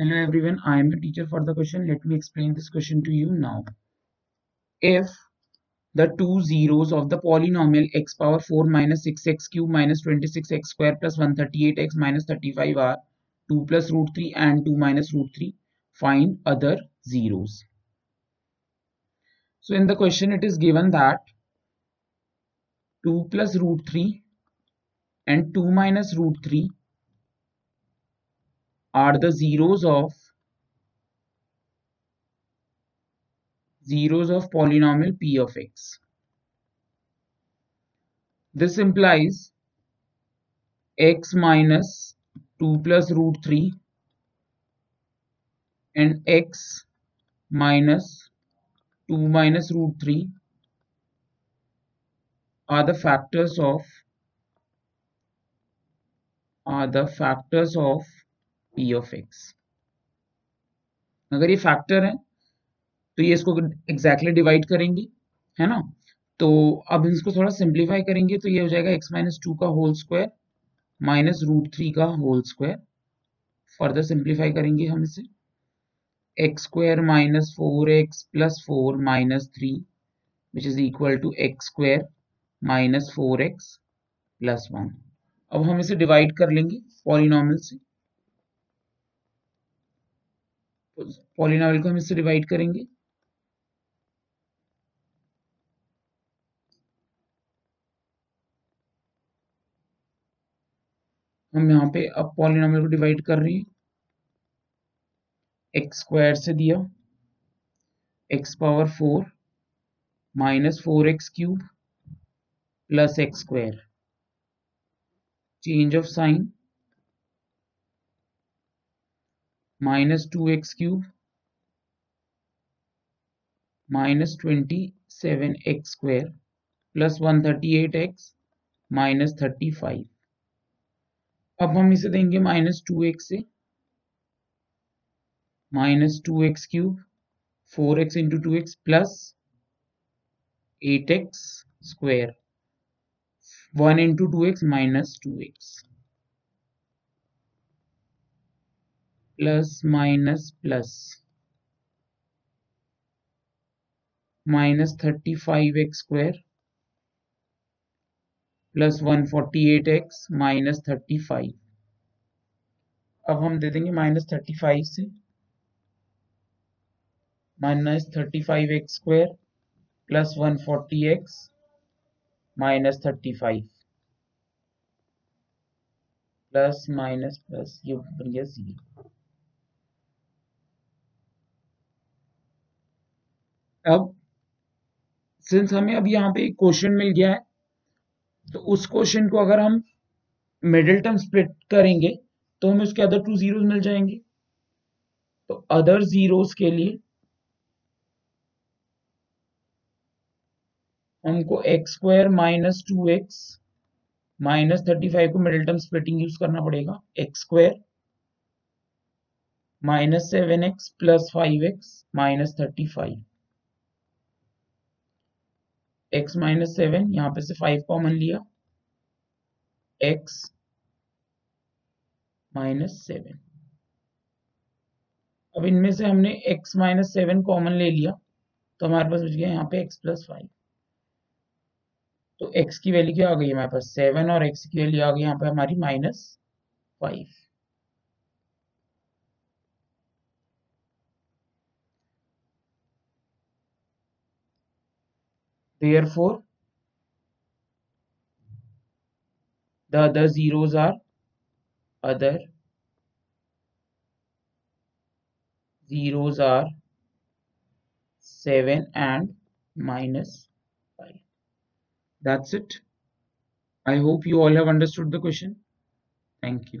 Hello everyone, I am the teacher for the question. Let me explain this question to you now. If the two zeros of the polynomial x power 4 minus 6x cube minus 26x square plus 138x minus 35 are 2 plus root 3 and 2 minus root 3, find other zeros. So in the question it is given that 2 plus root 3 and 2 minus root 3 are the zeros of zeros of polynomial p of x. This implies x minus 2 plus root 3 and x minus 2 minus root 3 are the factors of are the factors of P of x अगर ये factor है तो ये इसको exactly divide करेंगे, है ना? तो अब इसको थोड़ा सिंप्लीफाई करेंगे तो ये हो जाएगा एक्स माइनस टू का whole square minus root three का होल स्क्वायर फर्दर सिंप्लीफाई करेंगे हम इसे। X square minus four x plus four minus three which is equal to x square minus four x plus one अब हम इसे divide कर लेंगे पॉलिनॉमियल से। पॉलिनॉमियल को हम इससे डिवाइड करेंगे। हम यहाँ पे अब पॉलिनॉमियल को डिवाइड कर रहे हैं। एक्स स्क्वायर से दिया। X power four minus four x cube plus x square change of sign minus 2x cube minus 27x square plus 138x minus thirty five. अब हम इसे देंगे माइनस टू एक्स से, minus two x cube, four x into two x plus eight x square, one into two x minus two x. Plus minus plus minus thirty five x square plus one forty eight x minus thirty five अब हम दे देंगे minus thirty five से minus thirty five x square plus one forty x minus thirty five plus minus plus ये बन गया zero अब since हमें अब यहाँ पे एक क्वेश्चन मिल गया है तो उस क्वेश्चन को अगर हम मिडिल टर्म स्प्लिट करेंगे तो हमें उसके अदर टू जीरोस मिल जाएँगे। तो अदर जीरोस के लिए हमको x square minus two x minus thirty five को मिडिल टर्म स्प्लिटिंग यूज़ करना पड़ेगा। X square minus seven x plus five x minus thirty five x minus seven यहाँ पे से फाइव कॉमन लिया। एक्स माइनस सेवन अब इनमें से हमने x माइनस सेवन कॉमन ले लिया तो हमारे पास बच गया यहाँ पे x प्लस फाइव तो x की वैल्यू क्या आ गई हमारे पास? सेवन और x की वैल्यू आ गई यहाँ पे हमारी minus five Therefore, the other zeros are other zeros are 7 and minus 5. That's it. I hope you all have understood the question. Thank you.